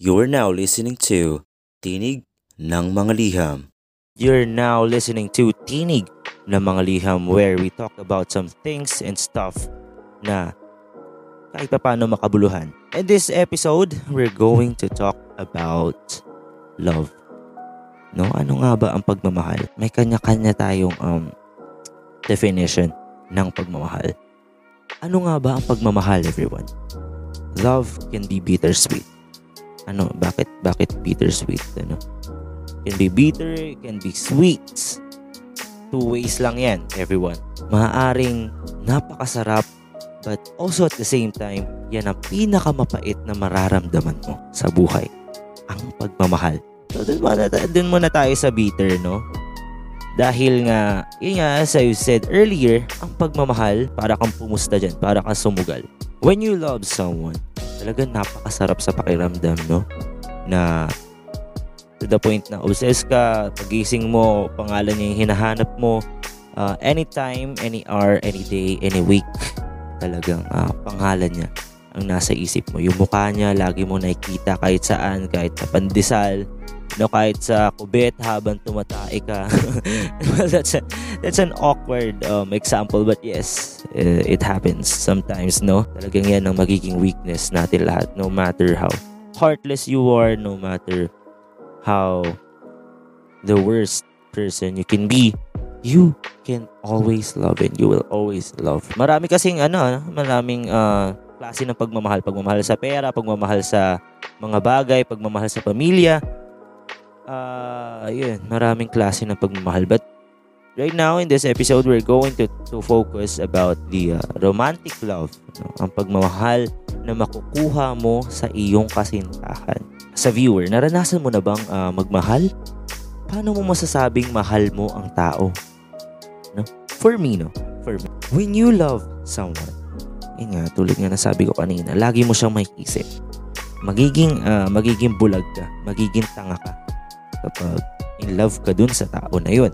You are now listening to Tinig ng Mga Liham. You're now listening to Tinig ng Mga Liham where we talk about some things and stuff na kahit pa paano makabuluhan. In this episode, we're going to talk about love. No, ano nga ba ang pagmamahal? May kanya-kanya tayong um definition ng pagmamahal. Ano nga ba ang pagmamahal, everyone? Love can be bittersweet. Ano, bakit bakit bittersweet, ano? Can be bitter, can be sweet. Two ways lang 'yan, everyone. Maaaring napakasarap but also at the same time, yan ang pinakamapait na mararamdaman mo sa buhay. Ang pagmamahal. So, dun muna, dun muna tayo sa bitter, no? Dahil nga, yun nga, as I said earlier, ang pagmamahal, para kang pumusta dyan, para kang sumugal. When you love someone, talagang napakasarap sa pakiramdam, no? Na to the point na obsessed ka, pagising mo, pangalan niya yung hinahanap mo, uh, anytime, any hour, any day, any week, talagang uh, pangalan niya ang nasa isip mo. Yung mukha niya, lagi mo nakikita kahit saan, kahit sa pandesal, no, kahit sa kubet habang tumatae ka. that's, a, that's an awkward um, example, but yes, uh, it happens sometimes, no? Talagang yan ang magiging weakness natin lahat, no matter how heartless you are, no matter how the worst person you can be, you can always love and you will always love. Marami kasing ano, ano maraming uh, klase ng pagmamahal. Pagmamahal sa pera, pagmamahal sa mga bagay, pagmamahal sa pamilya. Uh, yun, maraming klase ng pagmamahal. But right now in this episode, we're going to, to focus about the uh, romantic love. No? Ang pagmamahal na makukuha mo sa iyong kasintahan. Sa viewer, naranasan mo na bang uh, magmahal? Paano mo masasabing mahal mo ang tao? No? For me, no? For me. When you love someone, yun nga, tulad nga nasabi ko kanina, lagi mo siyang makikisip. Magiging, uh, magiging bulag ka, magiging tanga ka kapag in love ka dun sa tao na yun.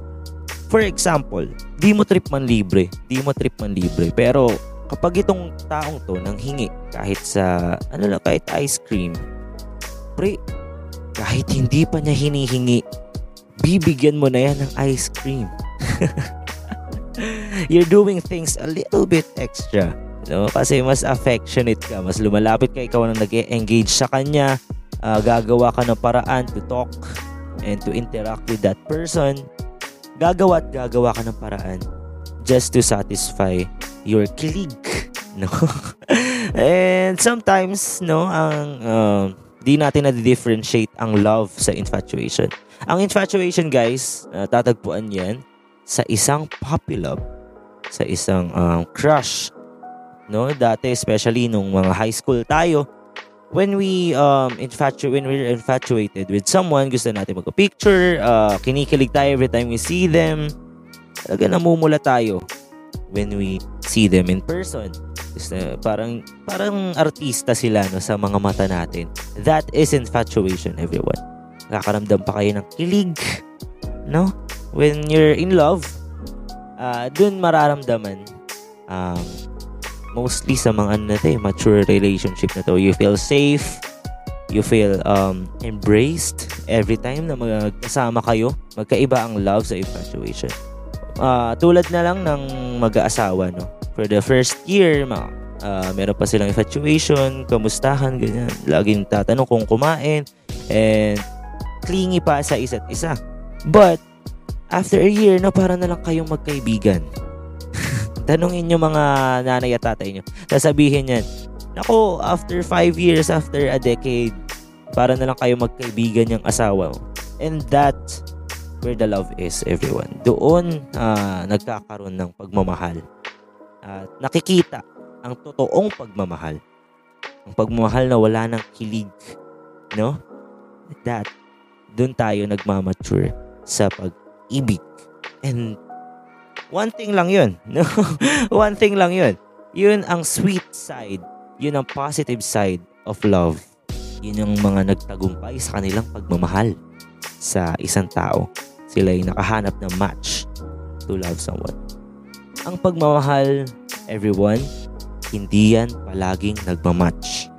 For example, di mo trip man libre, di mo trip man libre, pero kapag itong taong to nang hingi kahit sa, ano lang, kahit ice cream, pre, kahit hindi pa niya hinihingi, bibigyan mo na yan ng ice cream. You're doing things a little bit extra. No? Kasi mas affectionate ka, mas lumalapit ka, ikaw na nag-engage sa kanya, uh, gagawa ka ng paraan to talk and to interact with that person. Gagawa at gagawa ka ng paraan just to satisfy your clique. No? and sometimes, no, ang uh, di natin na-differentiate ang love sa infatuation. Ang infatuation, guys, uh, tatagpuan yan sa isang puppy love, sa isang um, crush. No, dati especially nung mga high school tayo, when we um infatu when we're infatuated with someone, gusto natin magpa-picture, uh, kinikilig tayo every time we see them. Talaga namumula tayo when we see them in person. Gusto, parang parang artista sila no sa mga mata natin. That is infatuation, everyone. Nakakaramdam pa kayo ng kilig, no? When you're in love, uh, dun mararamdaman um, mostly sa mga ano na eh, mature relationship na to. You feel safe, you feel um, embraced every time na magkasama kayo. Magkaiba ang love sa infatuation. Uh, tulad na lang ng mag-aasawa, no? For the first year, ma uh, meron pa silang infatuation, kamustahan, ganyan. Laging tatanong kung kumain, and clingy pa sa isa't isa. But, after a year, no, para na lang kayong magkaibigan. Tanungin nyo mga nanay at tatay nyo. Sasabihin yan, Nako, after 5 years, after a decade, para na lang kayo magkaibigan yung asawa mo. And that where the love is, everyone. Doon uh, nagkakaroon ng pagmamahal. At uh, nakikita ang totoong pagmamahal. Ang pagmamahal na wala ng kilig. No? That, doon tayo nagmamature sa pag-ibig. And one thing lang yun. One thing lang yun. Yun ang sweet side. Yun ang positive side of love. Yun yung mga nagtagumpay sa kanilang pagmamahal sa isang tao. Sila ay nakahanap ng match to love someone. Ang pagmamahal, everyone, hindi yan palaging nagmamatch.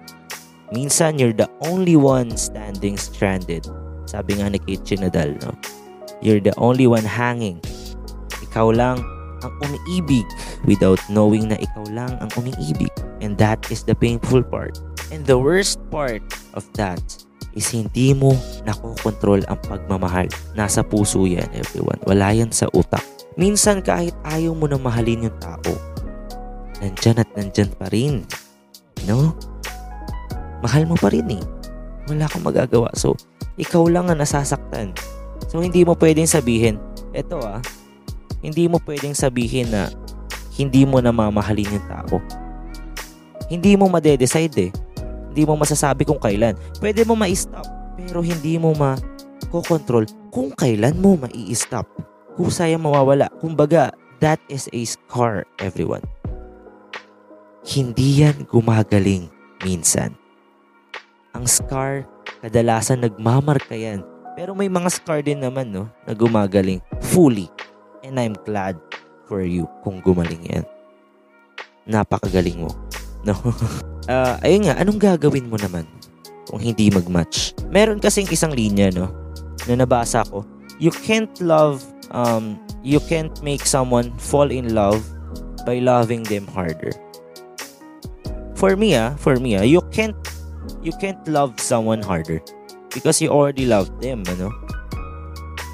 Minsan, you're the only one standing stranded. Sabi nga ni Kate Chinadal, no? You're the only one hanging. Ikaw lang ang umiibig without knowing na ikaw lang ang umiibig. And that is the painful part. And the worst part of that is hindi mo nakokontrol ang pagmamahal. Nasa puso yan, everyone. Wala yan sa utak. Minsan kahit ayaw mo na mahalin yung tao, nandyan at nandyan pa rin. No? Mahal mo pa rin eh. Wala kang magagawa. So, ikaw lang ang nasasaktan. So, hindi mo pwedeng sabihin, eto ah, hindi mo pwedeng sabihin na hindi mo na mamahalin yung tao. Hindi mo madedecide eh. Hindi mo masasabi kung kailan. Pwede mo ma-stop, pero hindi mo ma-control kung kailan mo ma-i-stop. Kung sayang mawawala. Kumbaga, that is a scar, everyone. Hindi yan gumagaling minsan. Ang scar, kadalasan nagmamarka yan. Pero may mga scar din naman, no, na gumagaling fully. And I'm glad for you kung gumaling yan. Napakagaling mo. No? uh, ayun nga, anong gagawin mo naman kung hindi mag-match? Meron kasing isang linya, no, na nabasa ko. You can't love, um, you can't make someone fall in love by loving them harder for me ah, for me ah, you can't you can't love someone harder because you already love them, ano?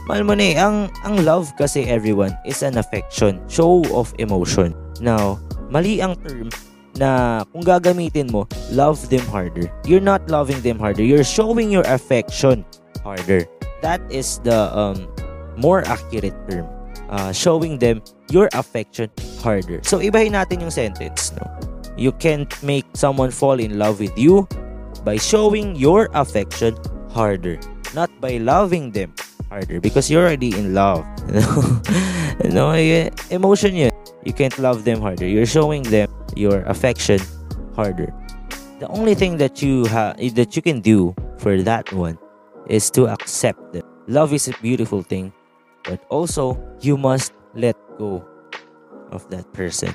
Mahal mo na eh, ang, ang love kasi everyone is an affection, show of emotion. Now, mali ang term na kung gagamitin mo, love them harder. You're not loving them harder. You're showing your affection harder. That is the um, more accurate term. Uh, showing them your affection harder. So, ibahin natin yung sentence, no? You can't make someone fall in love with you by showing your affection harder, not by loving them harder because you're already in love. no, eh, emotion yun. You can't love them harder. You're showing them your affection harder. The only thing that you ha- that you can do for that one is to accept them. Love is a beautiful thing, but also you must let go of that person.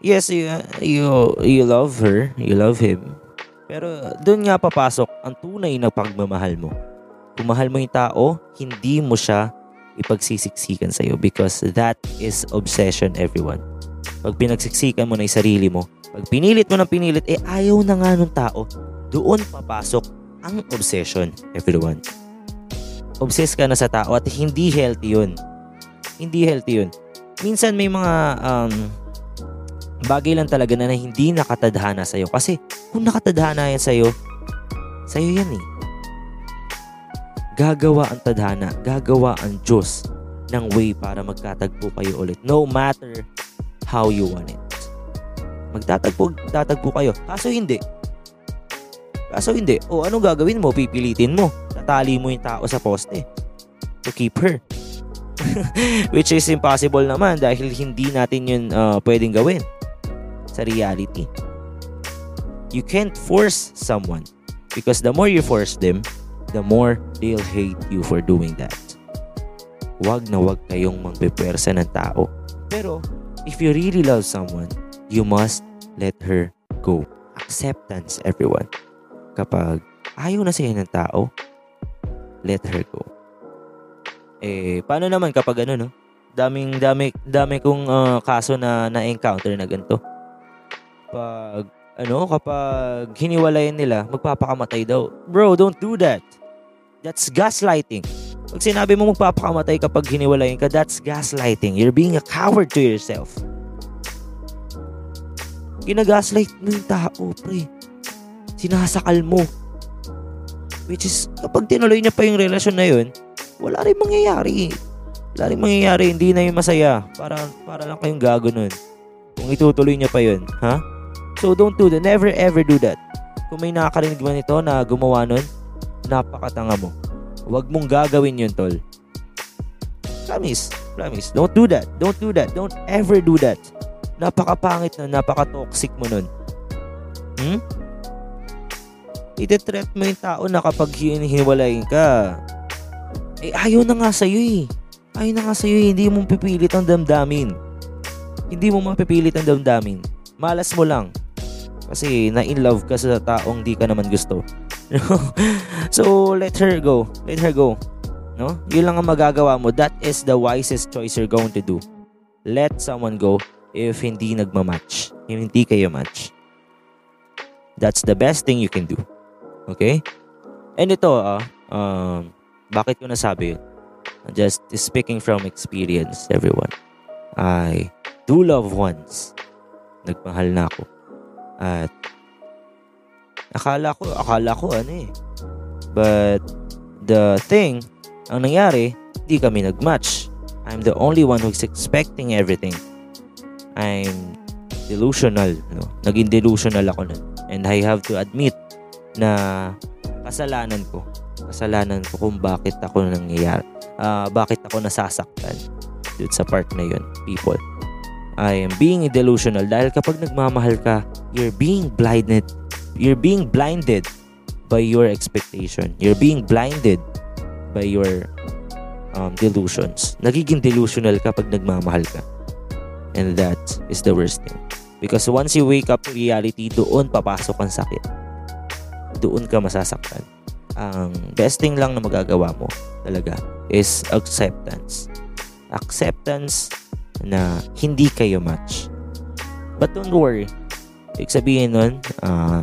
yes, you, you, you love her, you love him. Pero doon nga papasok ang tunay na pagmamahal mo. Kung mahal mo yung tao, hindi mo siya ipagsisiksikan sa'yo because that is obsession everyone. Pag pinagsiksikan mo na yung sarili mo, pag pinilit mo ng pinilit, eh ayaw na nga ng tao, doon papasok ang obsession everyone. Obsessed ka na sa tao at hindi healthy yun. Hindi healthy yun. Minsan may mga um, bagay lang talaga na hindi nakatadhana sa'yo. Kasi kung nakatadhana yan sa'yo, sa'yo yan eh. Gagawa ang tadhana, gagawa ang Diyos ng way para magkatagpo kayo ulit. No matter how you want it. Magtatagpo, tatagpo kayo. Kaso hindi. Kaso hindi. O anong gagawin mo? Pipilitin mo. Tatali mo yung tao sa poste to keep her. Which is impossible naman dahil hindi natin yun uh, pwedeng gawin sa reality. You can't force someone because the more you force them, the more they'll hate you for doing that. Wag na wag kayong magpepwersa ng tao. Pero, if you really love someone, you must let her go. Acceptance, everyone. Kapag ayaw na sa'yo ng tao, let her go. Eh, paano naman kapag ano, no? Daming, dami, dami kong uh, kaso na na-encounter na ganito pag ano, kapag hiniwalayan nila, magpapakamatay daw. Bro, don't do that. That's gaslighting. Pag sinabi mo magpapakamatay kapag hiniwalayan ka, that's gaslighting. You're being a coward to yourself. Ginagaslight mo yung tao, pre. Sinasakal mo. Which is, kapag tinuloy niya pa yung relasyon na yun, wala rin mangyayari. Wala rin mangyayari. Hindi na yung masaya. Para, para lang kayong gago nun. Kung itutuloy niya pa yun, ha? So don't do that. Never ever do that. Kung may nakakarinig man ito na gumawa nun, napakatanga mo. Huwag mong gagawin yun, tol. Promise. Promise. Don't do that. Don't do that. Don't ever do that. Napakapangit na, napaka-toxic mo nun. Hmm? Ite-threat mo yung tao na kapag hinihiwalayin ka. Eh, ayaw na nga sa'yo eh. Ayaw na nga sa'yo eh. Hindi mo pipilit ang damdamin. Hindi mo mapipilit ang damdamin. Malas mo lang. Kasi na-in love ka sa taong di ka naman gusto. so, let her go. Let her go. No? Yun lang ang magagawa mo. That is the wisest choice you're going to do. Let someone go if hindi nagmamatch. If hindi kayo match. That's the best thing you can do. Okay? And ito, ah, um, bakit ko nasabi yun? Just speaking from experience, everyone. I do love ones. Nagmahal na ako. At akala ko, akala ko ano eh. But the thing, ang nangyari, di kami nagmatch. I'm the only one who's expecting everything. I'm delusional. No? Naging delusional ako nun. And I have to admit na kasalanan ko. Kasalanan ko kung bakit ako nangyayari. Uh, bakit ako nasasaktan dun sa part na yun, people. I am being delusional dahil kapag nagmamahal ka, you're being blinded. You're being blinded by your expectation. You're being blinded by your um, delusions. Nagiging delusional kapag nagmamahal ka. And that is the worst thing. Because once you wake up to reality, doon papasok ang sakit. Doon ka masasaktan. Ang best thing lang na magagawa mo talaga is acceptance. Acceptance na hindi kayo match. But don't worry. Ibig sabihin nun, uh,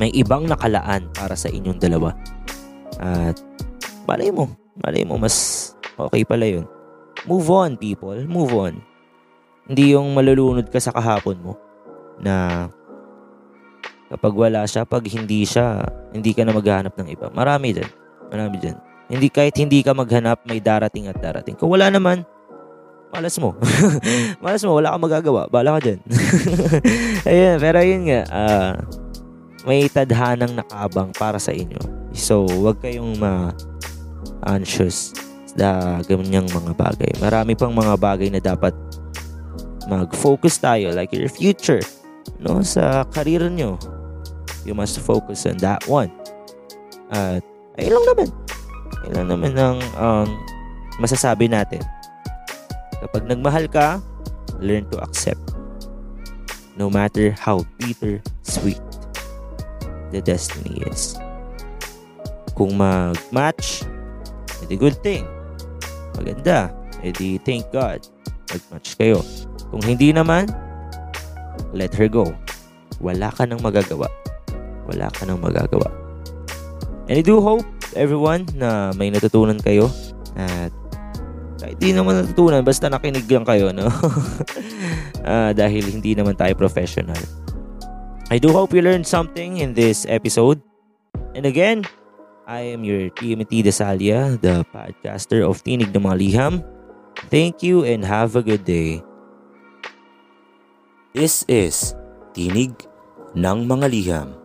may ibang nakalaan para sa inyong dalawa. At malay mo, malay mo, mas okay pala yun. Move on, people. Move on. Hindi yung malulunod ka sa kahapon mo na kapag wala siya, pag hindi siya, hindi ka na maghahanap ng iba. Marami din. Marami din. Hindi kahit hindi ka maghanap, may darating at darating. Kung wala naman, malas mo. malas mo, wala kang magagawa. Bala ka dyan. Ayun, pero yun nga, uh, may tadhanang nakabang para sa inyo. So, wag kayong ma-anxious sa ganyang mga bagay. Marami pang mga bagay na dapat mag-focus tayo like your future no sa career nyo you must focus on that one at ayun lang naman ayun lang naman ang um, masasabi natin Kapag nagmahal ka, learn to accept. No matter how bitter, sweet the destiny is. Kung mag-match, edi good thing. Maganda, edi thank God. Mag-match kayo. Kung hindi naman, let her go. Wala ka nang magagawa. Wala ka nang magagawa. And I do hope, everyone, na may natutunan kayo at kahit di naman natutunan, basta nakinig lang kayo, no? uh, dahil hindi naman tayo professional. I do hope you learned something in this episode. And again, I am your TMT Desalia, the podcaster of Tinig ng mga Liham. Thank you and have a good day. This is Tinig ng mga Liham.